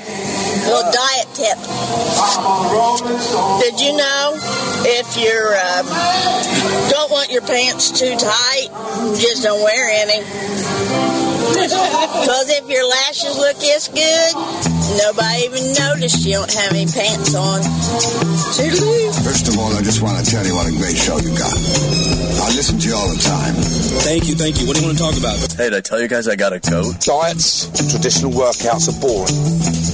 Little diet tip. Did you know if you uh, don't want your pants too tight, just don't wear any. Because if your lashes look this good, nobody even noticed you don't have any pants on. First of all, I just want to tell you what a great show you got. I listen to you all the time. Thank you, thank you. What do you want to talk about? Hey, did I tell you guys I got a coat? Diets traditional workouts are boring.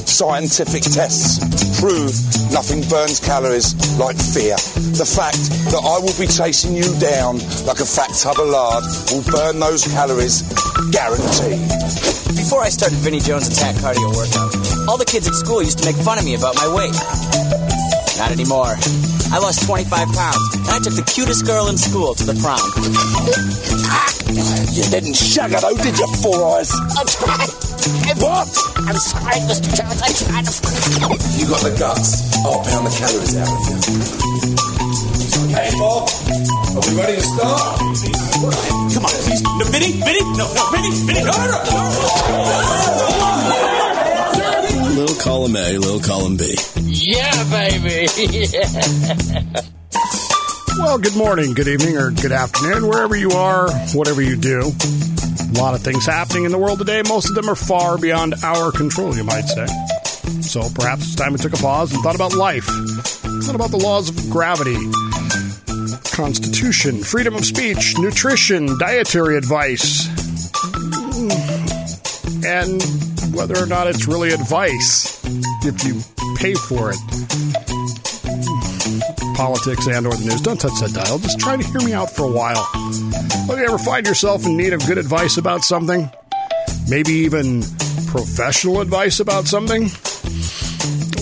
Scientific tests prove nothing burns calories like fear. The fact that I will be chasing you down like a fat tub of lard will burn those calories, guaranteed. Before I started Vinnie Jones' attack cardio workout, all the kids at school used to make fun of me about my weight. Not anymore. I lost 25 pounds, and I took the cutest girl in school to the prom. You didn't shag it out, did you, Four Eyes? I tried. What? I'm sorry, Mr. Jones. I tried to. You got the guts. Oh, I'll pound the calories out of you. Hey, Bob. Are we ready to start? Come on, please. No, Vinny, Vinny, no, no, Vinny, Vinny, no, no, no. Little column A, little column B. Yeah, baby. Well, good morning, good evening, or good afternoon, wherever you are, whatever you do. A lot of things happening in the world today. Most of them are far beyond our control, you might say. So perhaps it's time we took a pause and thought about life, thought about the laws of gravity, constitution, freedom of speech, nutrition, dietary advice, and whether or not it's really advice if you pay for it politics and or the news. Don't touch that dial. Just try to hear me out for a while. Well, you ever find yourself in need of good advice about something? Maybe even professional advice about something?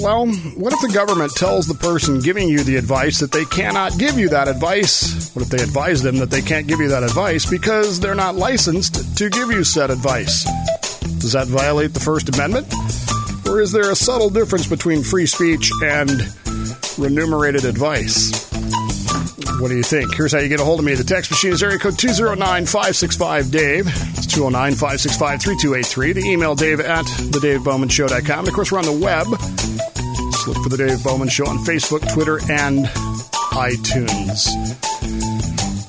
Well, what if the government tells the person giving you the advice that they cannot give you that advice? What if they advise them that they can't give you that advice because they're not licensed to give you said advice? Does that violate the First Amendment? Or is there a subtle difference between free speech and remunerated advice. What do you think? Here's how you get a hold of me. The text machine is area code 209 565 Dave. It's 209 565 3283. The email Dave at thedavebowmanshow.com. Of course, we're on the web. Just look for The Dave Bowman Show on Facebook, Twitter, and iTunes.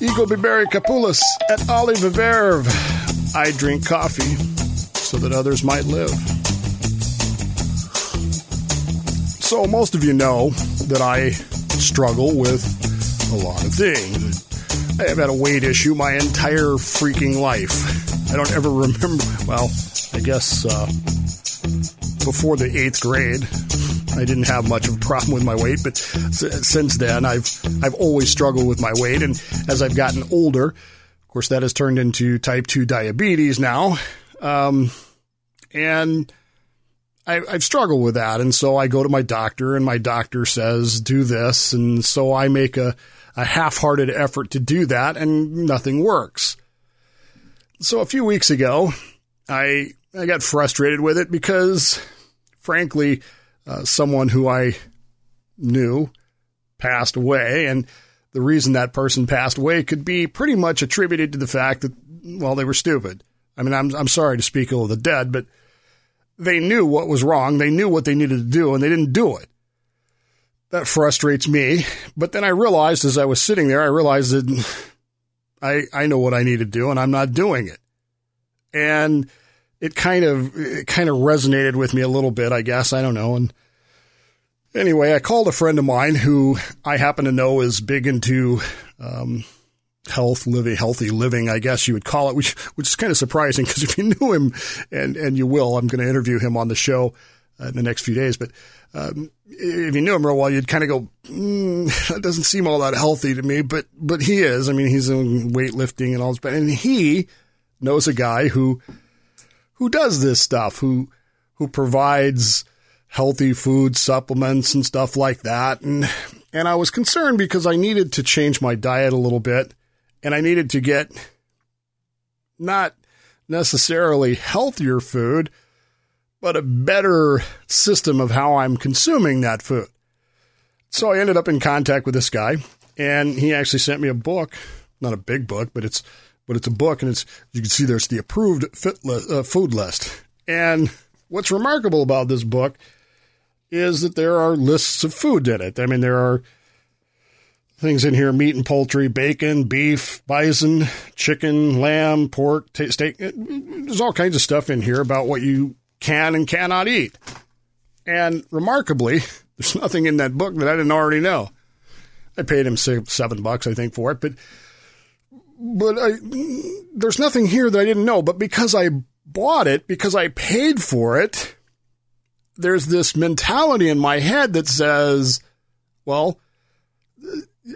Eagle Biberi Capulis at Olive Verve. I drink coffee so that others might live. So, most of you know that I struggle with a lot of things. I have had a weight issue my entire freaking life. I don't ever remember, well, I guess uh, before the eighth grade, I didn't have much of a problem with my weight, but since then, I've I've always struggled with my weight, and as I've gotten older, of course, that has turned into type two diabetes now, um, and I, I've struggled with that, and so I go to my doctor, and my doctor says do this, and so I make a, a half-hearted effort to do that, and nothing works. So a few weeks ago, I I got frustrated with it because, frankly, uh, someone who I knew passed away, and the reason that person passed away could be pretty much attributed to the fact that well they were stupid. I mean, I'm I'm sorry to speak ill of the dead, but they knew what was wrong. They knew what they needed to do and they didn't do it. That frustrates me. But then I realized as I was sitting there, I realized that I, I know what I need to do and I'm not doing it. And it kind of, it kind of resonated with me a little bit, I guess. I don't know. And anyway, I called a friend of mine who I happen to know is big into, um, health, living, healthy living, I guess you would call it, which, which is kind of surprising because if you knew him, and, and you will, I'm going to interview him on the show uh, in the next few days, but um, if you knew him real well, you'd kind of go, mm, that doesn't seem all that healthy to me, but, but he is. I mean, he's in weightlifting and all this, but, and he knows a guy who, who does this stuff, who, who provides healthy food supplements and stuff like that. And, and I was concerned because I needed to change my diet a little bit and I needed to get not necessarily healthier food, but a better system of how I'm consuming that food. So I ended up in contact with this guy, and he actually sent me a book, not a big book, but it's but it's a book, and it's you can see there's the approved fit li- uh, food list, and what's remarkable about this book is that there are lists of food in it. I mean, there are things in here meat and poultry, bacon, beef, bison, chicken, lamb, pork, t- steak. Eh, there's all kinds of stuff in here about what you can and cannot eat. And remarkably, there's nothing in that book that I didn't already know. I paid him seven bucks, I think, for it, but but I, there's nothing here that I didn't know. But because I bought it, because I paid for it, there's this mentality in my head that says, well,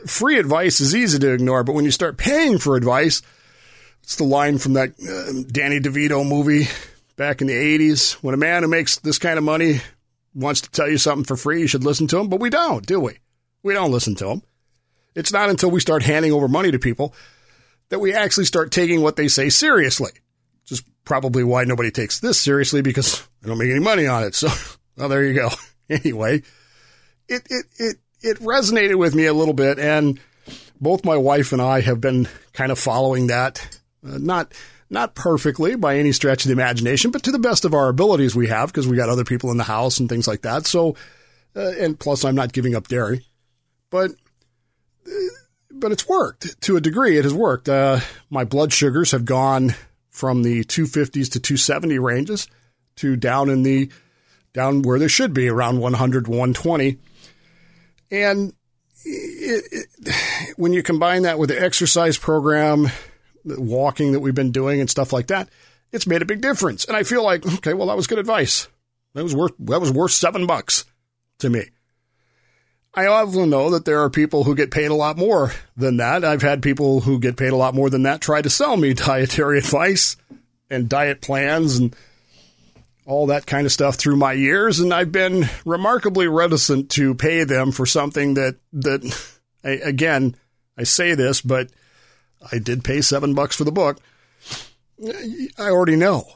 free advice is easy to ignore, but when you start paying for advice, it's the line from that uh, Danny DeVito movie back in the 80s. When a man who makes this kind of money wants to tell you something for free, you should listen to him, but we don't, do we? We don't listen to him. It's not until we start handing over money to people that we actually start taking what they say seriously. Which is probably why nobody takes this seriously because I don't make any money on it. So, well, there you go. Anyway, it, it, it, it resonated with me a little bit and both my wife and I have been kind of following that. Uh, not, not perfectly by any stretch of the imagination, but to the best of our abilities we have because we got other people in the house and things like that. So, uh, and plus I'm not giving up dairy, but uh, but it's worked to a degree. It has worked. Uh, my blood sugars have gone from the 250s to 270 ranges to down in the down where they should be around 100 120 and it, it, when you combine that with the exercise program the walking that we've been doing and stuff like that it's made a big difference. And i feel like okay well that was good advice. That was worth that was worth seven bucks to me. I also know that there are people who get paid a lot more than that. I've had people who get paid a lot more than that try to sell me dietary advice and diet plans and all that kind of stuff through my years, and I've been remarkably reticent to pay them for something that that I, again I say this, but I did pay seven bucks for the book. I already know.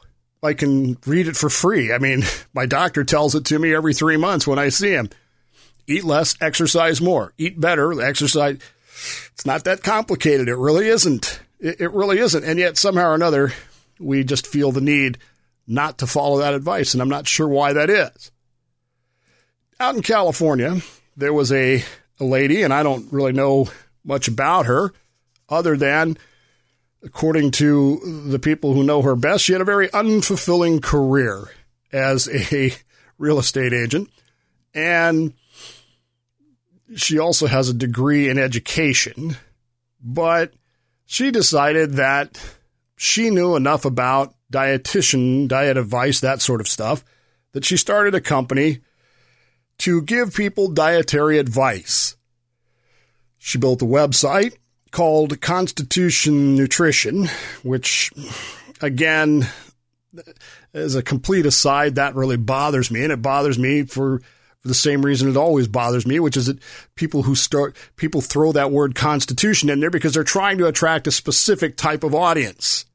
I can read it for free. I mean, my doctor tells it to me every three months when I see him eat less, exercise more, eat better, exercise. It's not that complicated. It really isn't. It, it really isn't. And yet, somehow or another, we just feel the need not to follow that advice. And I'm not sure why that is. Out in California, there was a, a lady, and I don't really know much about her other than, according to the people who know her best, she had a very unfulfilling career as a real estate agent. And she also has a degree in education, but she decided that she knew enough about dietitian, diet advice, that sort of stuff, that she started a company to give people dietary advice. She built a website called Constitution Nutrition, which, again, as a complete aside, that really bothers me. And it bothers me for for the same reason it always bothers me, which is that people who start, people throw that word constitution in there because they're trying to attract a specific type of audience.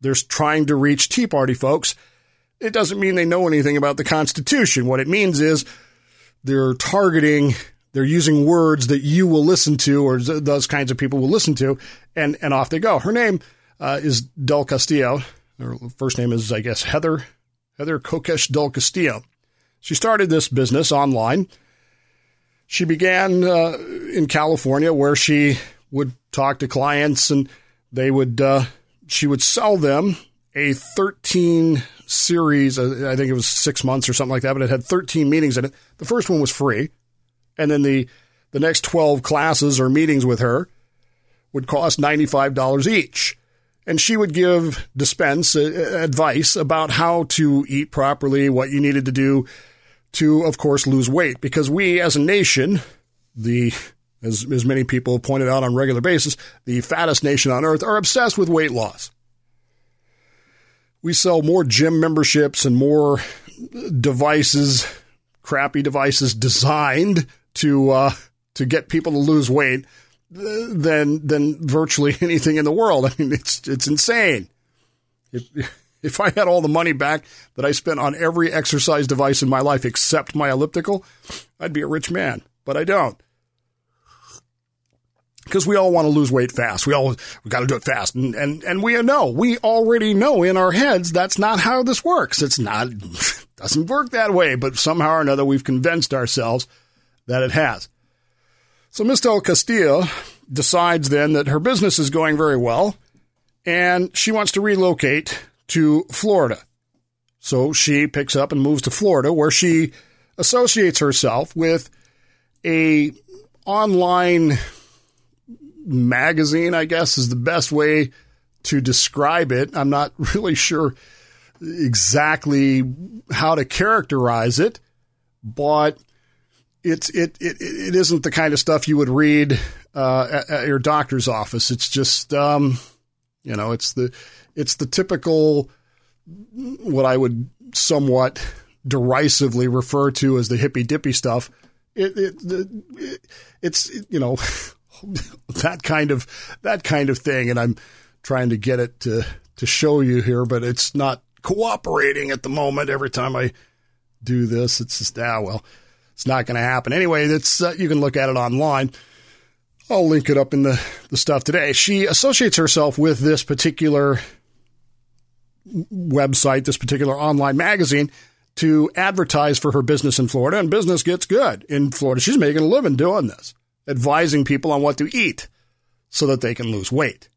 They're trying to reach Tea Party folks. It doesn't mean they know anything about the Constitution. What it means is they're targeting, they're using words that you will listen to or those kinds of people will listen to, and, and off they go. Her name uh, is Del Castillo. Her first name is, I guess, Heather, Heather Kokesh Del Castillo. She started this business online. She began uh, in California where she would talk to clients and they would uh, she would sell them a 13 series uh, I think it was 6 months or something like that but it had 13 meetings in it. The first one was free and then the the next 12 classes or meetings with her would cost $95 each and she would give dispense uh, advice about how to eat properly, what you needed to do to, of course, lose weight. Because we, as a nation, the as, as many people pointed out on a regular basis, the fattest nation on earth, are obsessed with weight loss. We sell more gym memberships and more devices, crappy devices designed to uh, to get people to lose weight than than virtually anything in the world. I mean, it's it's insane. If if I had all the money back that I spent on every exercise device in my life except my elliptical, I'd be a rich man. But I don't. Because we all want to lose weight fast. We all we got to do it fast, and, and and we know we already know in our heads that's not how this works. It's not Doesn't work that way, but somehow or another we've convinced ourselves that it has. So Miss Del Castillo decides then that her business is going very well and she wants to relocate to Florida. So she picks up and moves to Florida where she associates herself with a online magazine, I guess is the best way to describe it. I'm not really sure exactly how to characterize it, but it's it it, it isn't the kind of stuff you would read uh, at, at, your doctor's office. It's just um, you know, it's the it's the typical what I would somewhat derisively refer to as the hippy dippy stuff. It, it, it, it's you know that kind of that kind of thing, and I'm trying to get it to to show you here, but it's not cooperating at the moment. Every time I do this, it's just ah well, it's not going to happen anyway. That's uh, you can look at it online. I'll link it up in the the stuff today. She associates herself with this particular website, this particular online magazine to advertise for her business in Florida, and business gets good in Florida. She's making a living doing this, advising people on what to eat so that they can lose weight.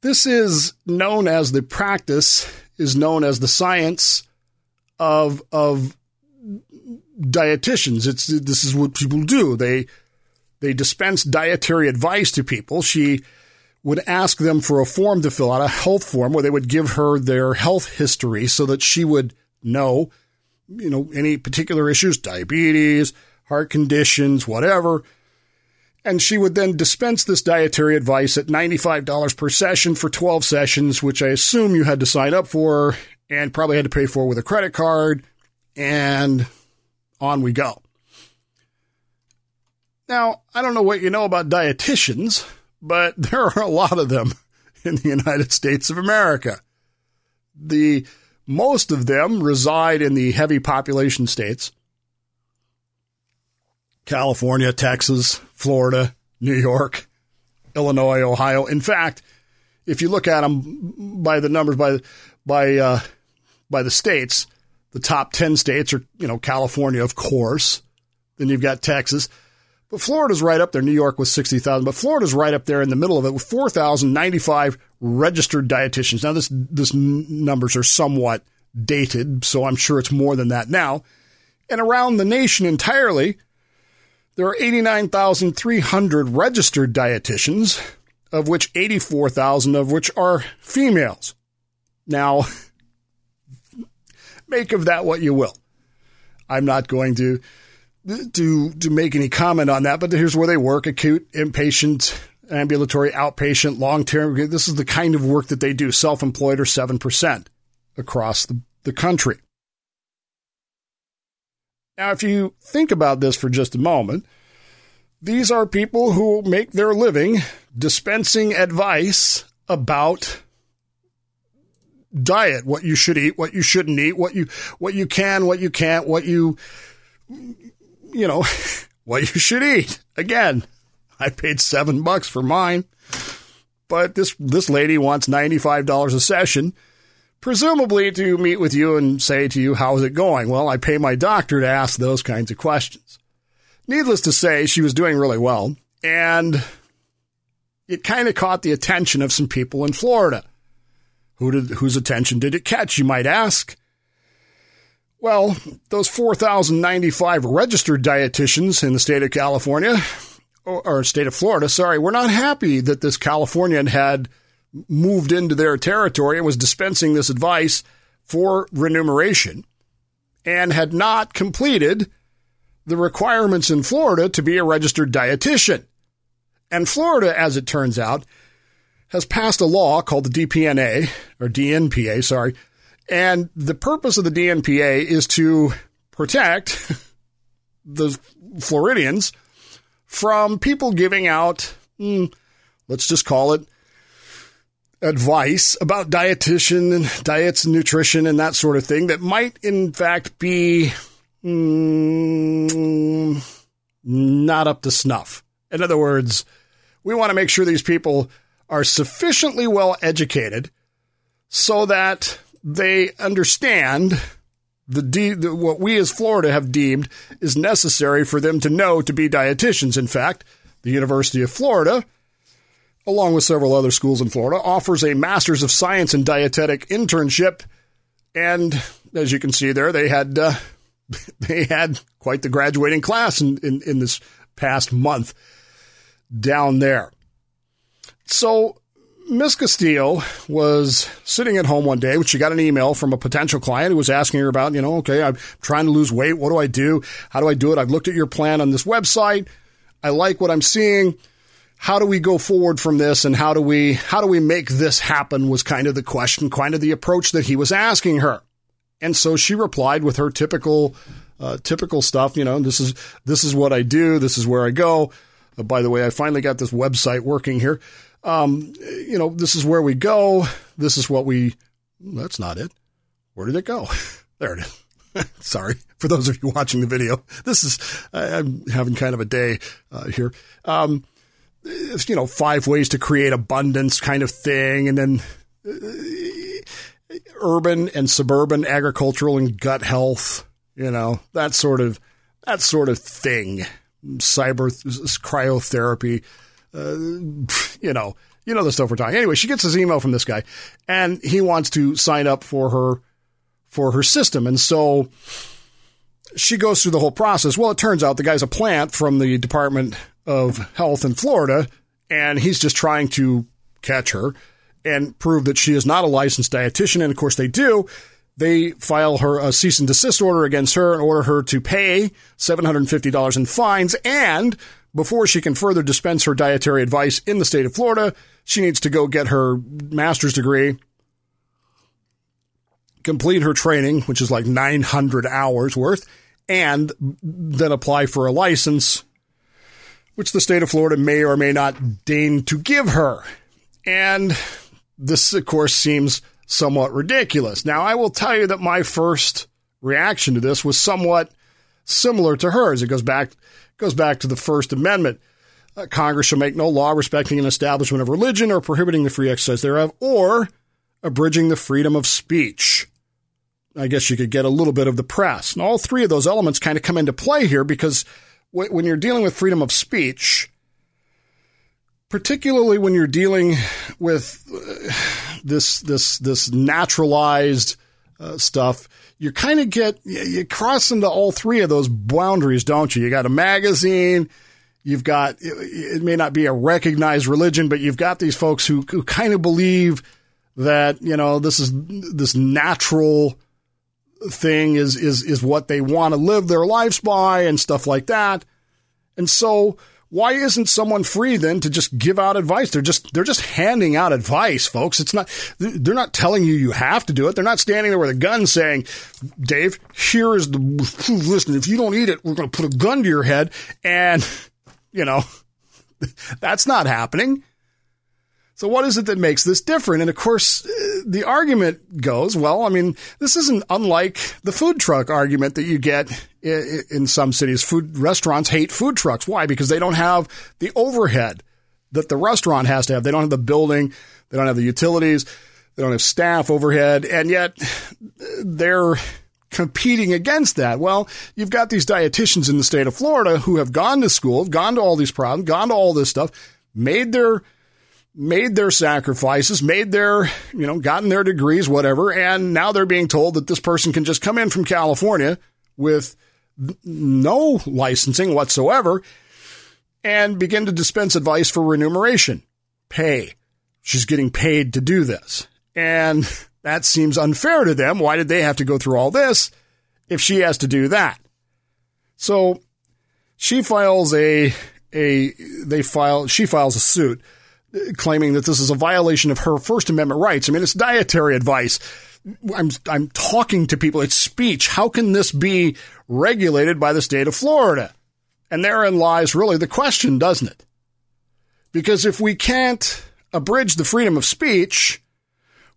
This is known as the practice, is known as the science of of dietitians. It's this is what people do. They they dispense dietary advice to people. She would ask them for a form to fill out, a health form where they would give her their health history so that she would know, you know, any particular issues, diabetes, heart conditions, whatever and she would then dispense this dietary advice at $95 per session for 12 sessions, which I assume you had to sign up for and probably had to pay for with a credit card. And on we go. Now, I don't know what you know about dietitians, but there are a lot of them in the United States of America. The most of them reside in the heavy population states California, Texas, Florida, New York, Illinois, Ohio. In fact, if you look at them by the numbers by by uh, by the states, the top ten states are you know California, of course. Then you've got Texas, but Florida's right up there. New York with sixty thousand, but Florida's right up there in the middle of it with four thousand ninety five registered dietitians. Now this this numbers are somewhat dated, so I'm sure it's more than that now. And around the nation entirely, there are 89,300 registered dietitians, of which 84,000 of which are females. Now, make of that what you will. I'm not going to to to make any comment on that, but here's where they work: acute, inpatient, ambulatory, outpatient, long term. This is the kind of work that they do. Self employed are seven percent across the, the country. Now, if you think about this for just a moment, these are people who make their living dispensing advice about diet, what you should eat, what you shouldn't eat, what you what you can, what you can't, what you you know, what you should eat. Again, I paid 7 bucks for mine. But this this lady wants $95 a session presumably to meet with you and say to you, How's it going? Well, I pay my doctor to ask those kinds of questions. Needless to say, she was doing really well, and it kind of caught the attention of some people in Florida. Who did, whose attention did it catch, you might ask? Well, those 4,095 registered dietitians in the state of California, or, or state of Florida, sorry, were not happy that this Californian had moved into their territory and was dispensing this advice for remuneration and had not completed the requirements in Florida to be a registered dietitian. And Florida, as it turns out, has passed a law called the DPNA, or DNPA, sorry. And the purpose of the DNPA is to protect the Floridians from people giving out, mm, let's just call it advice about dietitian and diets and nutrition and that sort of thing that might in fact be mm, not up to snuff. In other words, we want to make sure these people are sufficiently well educated so that they understand the, de- the what we as Florida have deemed is necessary for them to know to be dietitians. In fact, the University of Florida, along with several other schools in Florida, offers a Masters of Science in Dietetic internship, and as you can see there, they had uh, they had quite the graduating class in, in, in this past month down there. So Miss Castillo was sitting at home one day when she got an email from a potential client who was asking her about, you know, okay, I'm trying to lose weight. What do I do? How do I do it? I've looked at your plan on this website. I like what I'm seeing. How do we go forward from this and how do we how do we make this happen was kind of the question, kind of the approach that he was asking her. And so she replied with her typical uh, typical stuff, you know, this is this is what I do, this is where I go. Uh, by the way, I finally got this website working here. Um, you know, this is where we go. This is what we. That's not it. Where did it go? There it is. Sorry for those of you watching the video. This is I, I'm having kind of a day uh, here. Um, you know, five ways to create abundance kind of thing, and then uh, urban and suburban agricultural and gut health. You know that sort of that sort of thing. Cyber cryotherapy. Uh, you know, you know the stuff we're talking. Anyway, she gets this email from this guy, and he wants to sign up for her for her system, and so she goes through the whole process. Well, it turns out the guy's a plant from the Department of Health in Florida, and he's just trying to catch her and prove that she is not a licensed dietitian. And of course, they do. They file her a cease and desist order against her and order her to pay $750 in fines. And before she can further dispense her dietary advice in the state of Florida, she needs to go get her master's degree, complete her training, which is like 900 hours worth, and then apply for a license, which the state of Florida may or may not deign to give her. And this, of course, seems somewhat ridiculous. Now, I will tell you that my first reaction to this was somewhat similar to hers. It goes back goes back to the First Amendment. Uh, Congress shall make no law respecting an establishment of religion or prohibiting the free exercise thereof, or abridging the freedom of speech. I guess you could get a little bit of the press. And all three of those elements kind of come into play here because when you're dealing with freedom of speech, particularly when you're dealing with uh, this this this naturalized uh, stuff, you kind of get you cross into all three of those boundaries, don't you? You got a magazine, you've got it may not be a recognized religion, but you've got these folks who, who kind of believe that you know this is this natural thing is is is what they want to live their lives by and stuff like that. And so why isn't someone free then to just give out advice? They're just they're just handing out advice, folks. It's not they're not telling you you have to do it. They're not standing there with a gun saying, "Dave, here is the listen. If you don't eat it, we're going to put a gun to your head." And you know, that's not happening. So what is it that makes this different? And of course, the argument goes, well, I mean, this isn't unlike the food truck argument that you get in some cities. Food restaurants hate food trucks. Why? Because they don't have the overhead that the restaurant has to have. They don't have the building. They don't have the utilities. They don't have staff overhead. And yet they're competing against that. Well, you've got these dietitians in the state of Florida who have gone to school, gone to all these problems, gone to all this stuff, made their made their sacrifices, made their, you know, gotten their degrees, whatever, and now they're being told that this person can just come in from California with no licensing whatsoever and begin to dispense advice for remuneration, pay. She's getting paid to do this. And that seems unfair to them. Why did they have to go through all this if she has to do that? So she files a a they file she files a suit claiming that this is a violation of her First Amendment rights. I mean, it's dietary advice. I'm I'm talking to people. It's speech. How can this be regulated by the state of Florida? And therein lies really the question, doesn't it? Because if we can't abridge the freedom of speech,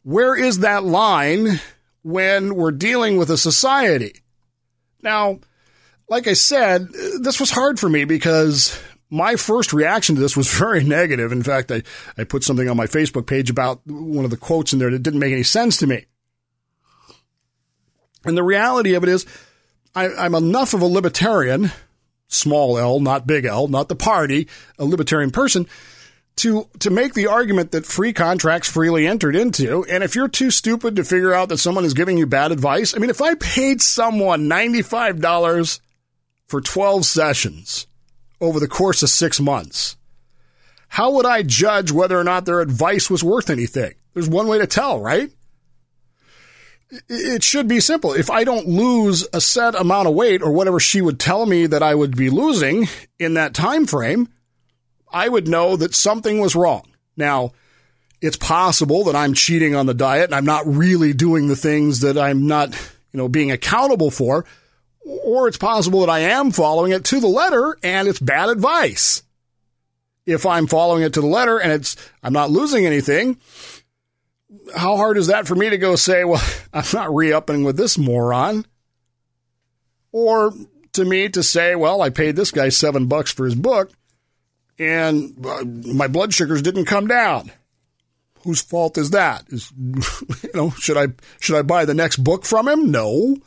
where is that line when we're dealing with a society? Now, like I said, this was hard for me because my first reaction to this was very negative. In fact, I, I put something on my Facebook page about one of the quotes in there that didn't make any sense to me. And the reality of it is, I, I'm enough of a libertarian, small L, not big L, not the party, a libertarian person, to to make the argument that free contracts freely entered into. And if you're too stupid to figure out that someone is giving you bad advice, I mean, if I paid someone ninety five dollars for twelve sessions over the course of six months, how would I judge whether or not their advice was worth anything? There's one way to tell, right? It should be simple. If I don't lose a set amount of weight or whatever she would tell me that I would be losing in that time frame, I would know that something was wrong. Now, it's possible that I'm cheating on the diet and I'm not really doing the things that I'm not, you know, being accountable for. Or it's possible that I am following it to the letter and it's bad advice. If I'm following it to the letter and it's, I'm not losing anything, how hard is that for me to go say, well, I'm not re upping with this moron? Or to me to say, well, I paid this guy seven bucks for his book and uh, my blood sugars didn't come down. Whose fault is that? Is you know, should I should I buy the next book from him? No.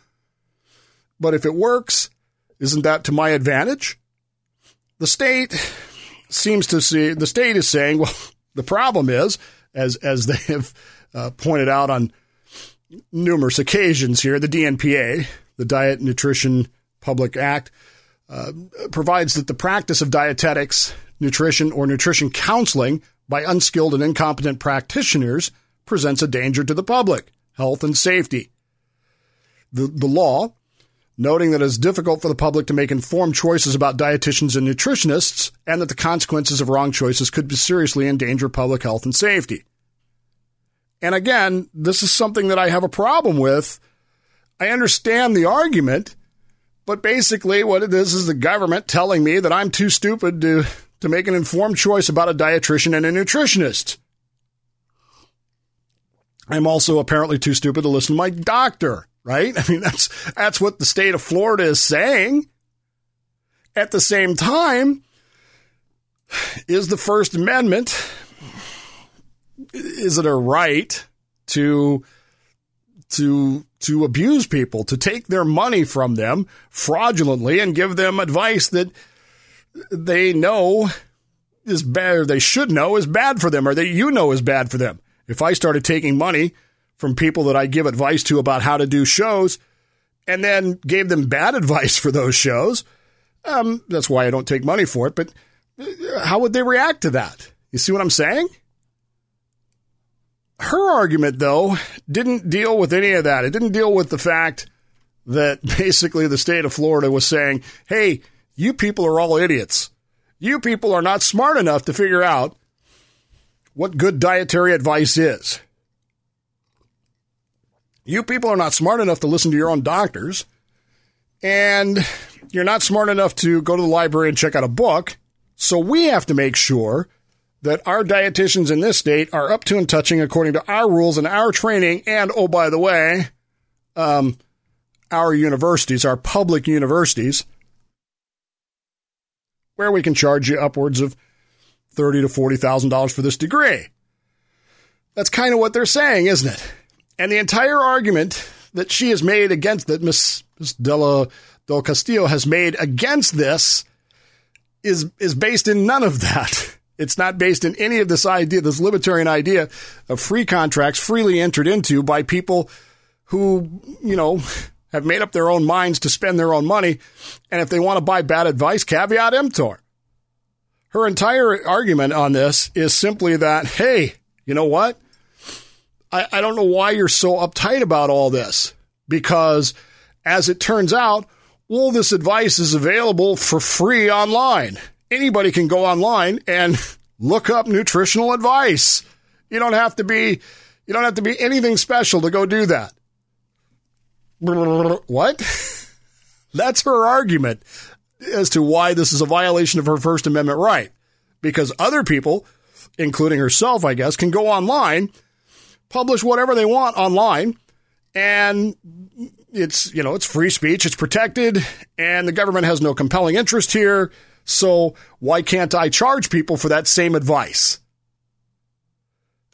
But if it works, isn't that to my advantage? The state seems to see the state is saying, well, the problem is, as as they have uh, pointed out on numerous occasions here, the DNPA, the Diet Nutrition Public Act, uh, provides that the practice of dietetics, nutrition, or nutrition counseling by unskilled and incompetent practitioners presents a danger to the public, health, and safety. The, the law, noting that it is difficult for the public to make informed choices about dietitians and nutritionists, and that the consequences of wrong choices could seriously endanger public health and safety. And again, this is something that I have a problem with. I understand the argument, but basically what it is is the government telling me that I'm too stupid to, to make an informed choice about a dietitian and a nutritionist. I'm also apparently too stupid to listen to my doctor, right? I mean, that's, that's what the state of Florida is saying. At the same time, is the First Amendment is it a right to to to abuse people, to take their money from them fraudulently and give them advice that they know is bad or they should know is bad for them or that you know is bad for them. If I started taking money from people that I give advice to about how to do shows and then gave them bad advice for those shows, um, that's why I don't take money for it. But how would they react to that? You see what I'm saying? Her argument, though, didn't deal with any of that. It didn't deal with the fact that basically the state of Florida was saying, hey, you people are all idiots. You people are not smart enough to figure out what good dietary advice is. You people are not smart enough to listen to your own doctors, and you're not smart enough to go to the library and check out a book. So we have to make sure that our dietitians in this state are up to and touching according to our rules and our training. And oh, by the way, um, our universities, our public universities, where we can charge you upwards of thirty to forty thousand dollars for this degree. That's kind of what they're saying, isn't it? And the entire argument that she has made against that Miss, Della Del Castillo has made against this is is based in none of that. It's not based in any of this idea, this libertarian idea of free contracts freely entered into by people who, you know, have made up their own minds to spend their own money. And if they want to buy bad advice, caveat emptor. Her entire argument on this is simply that, hey, you know what? I, I don't know why you're so uptight about all this. Because as it turns out, all this advice is available for free online anybody can go online and look up nutritional advice. You don't have to be you don't have to be anything special to go do that. What? That's her argument as to why this is a violation of her First Amendment right. Because other people, including herself, I guess, can go online, publish whatever they want online, and it's, you know, it's free speech, it's protected, and the government has no compelling interest here. So why can't I charge people for that same advice?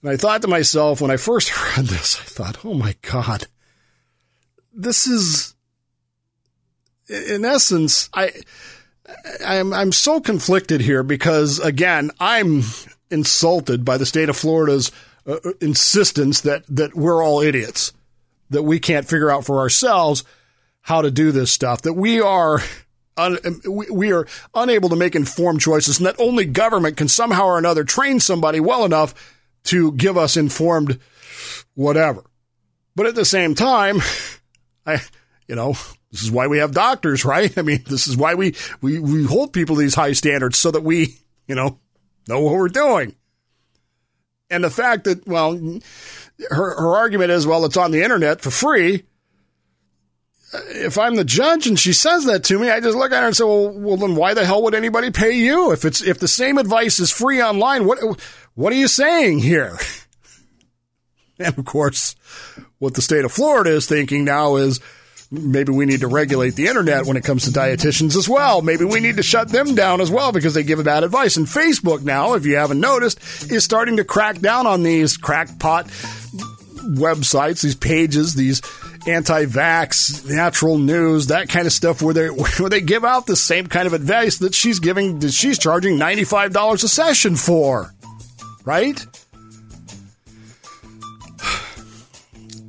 And I thought to myself when I first read this, I thought, oh my God, this is, in essence, I, I'm, I'm so conflicted here because again, I'm insulted by the state of Florida's uh, insistence that, that we're all idiots, that we can't figure out for ourselves how to do this stuff, that we are, un, we, we are unable to make informed choices and that only government can somehow or another train somebody well enough to give us informed whatever. But at the same time, I, you know, this is why we have doctors, right? I mean, this is why we, we, we hold people to these high standards so that we, you know, know what we're doing. And the fact that, well, her, her argument is, well, it's on the internet for free. If I'm the judge and she says that to me, I just look at her and say, well, well, then why the hell would anybody pay you? If it's, if the same advice is free online, what, what are you saying here? And of course, what the state of Florida is thinking now is maybe we need to regulate the internet when it comes to dietitians as well. Maybe we need to shut them down as well because they give bad advice. And Facebook now, if you haven't noticed, is starting to crack down on these crackpot websites, these pages, these anti-vax, natural news, that kind of stuff where they where they give out the same kind of advice that she's giving that she's charging $95 a session for. Right?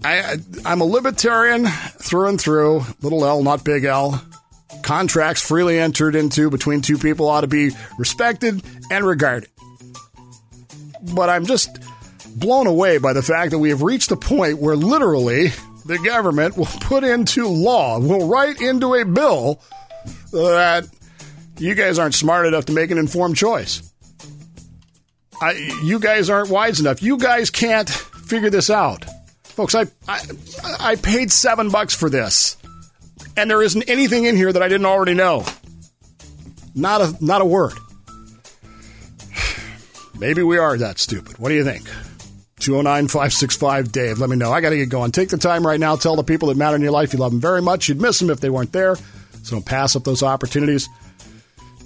I, I'm a libertarian through and through, little L, not big L. Contracts freely entered into between two people ought to be respected and regarded. But I'm just blown away by the fact that we have reached a point where literally the government will put into law, will write into a bill that you guys aren't smart enough to make an informed choice. I, you guys aren't wise enough. You guys can't figure this out. Folks, I, I, I paid seven bucks for this, and there isn't anything in here that I didn't already know. Not a not a word. Maybe we are that stupid. What do you think? 209 565 Dave. Let me know. I got to get going. Take the time right now. Tell the people that matter in your life you love them very much. You'd miss them if they weren't there. So don't pass up those opportunities.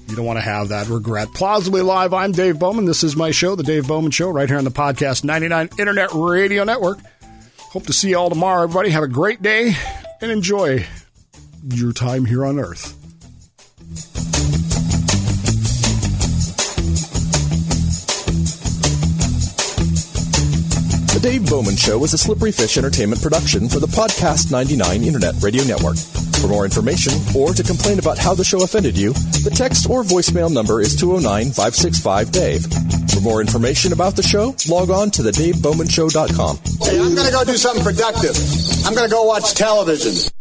You don't want to have that regret. Plausibly Live, I'm Dave Bowman. This is my show, The Dave Bowman Show, right here on the Podcast 99 Internet Radio Network. Hope to see you all tomorrow, everybody. Have a great day and enjoy your time here on Earth. The Dave Bowman Show is a Slippery Fish Entertainment production for the Podcast 99 Internet Radio Network. For more information or to complain about how the show offended you, the text or voicemail number is 209 565 Dave. For more information about the show, log on to thedavebowmanshow.com. Hey, I'm going to go do something productive. I'm going to go watch television.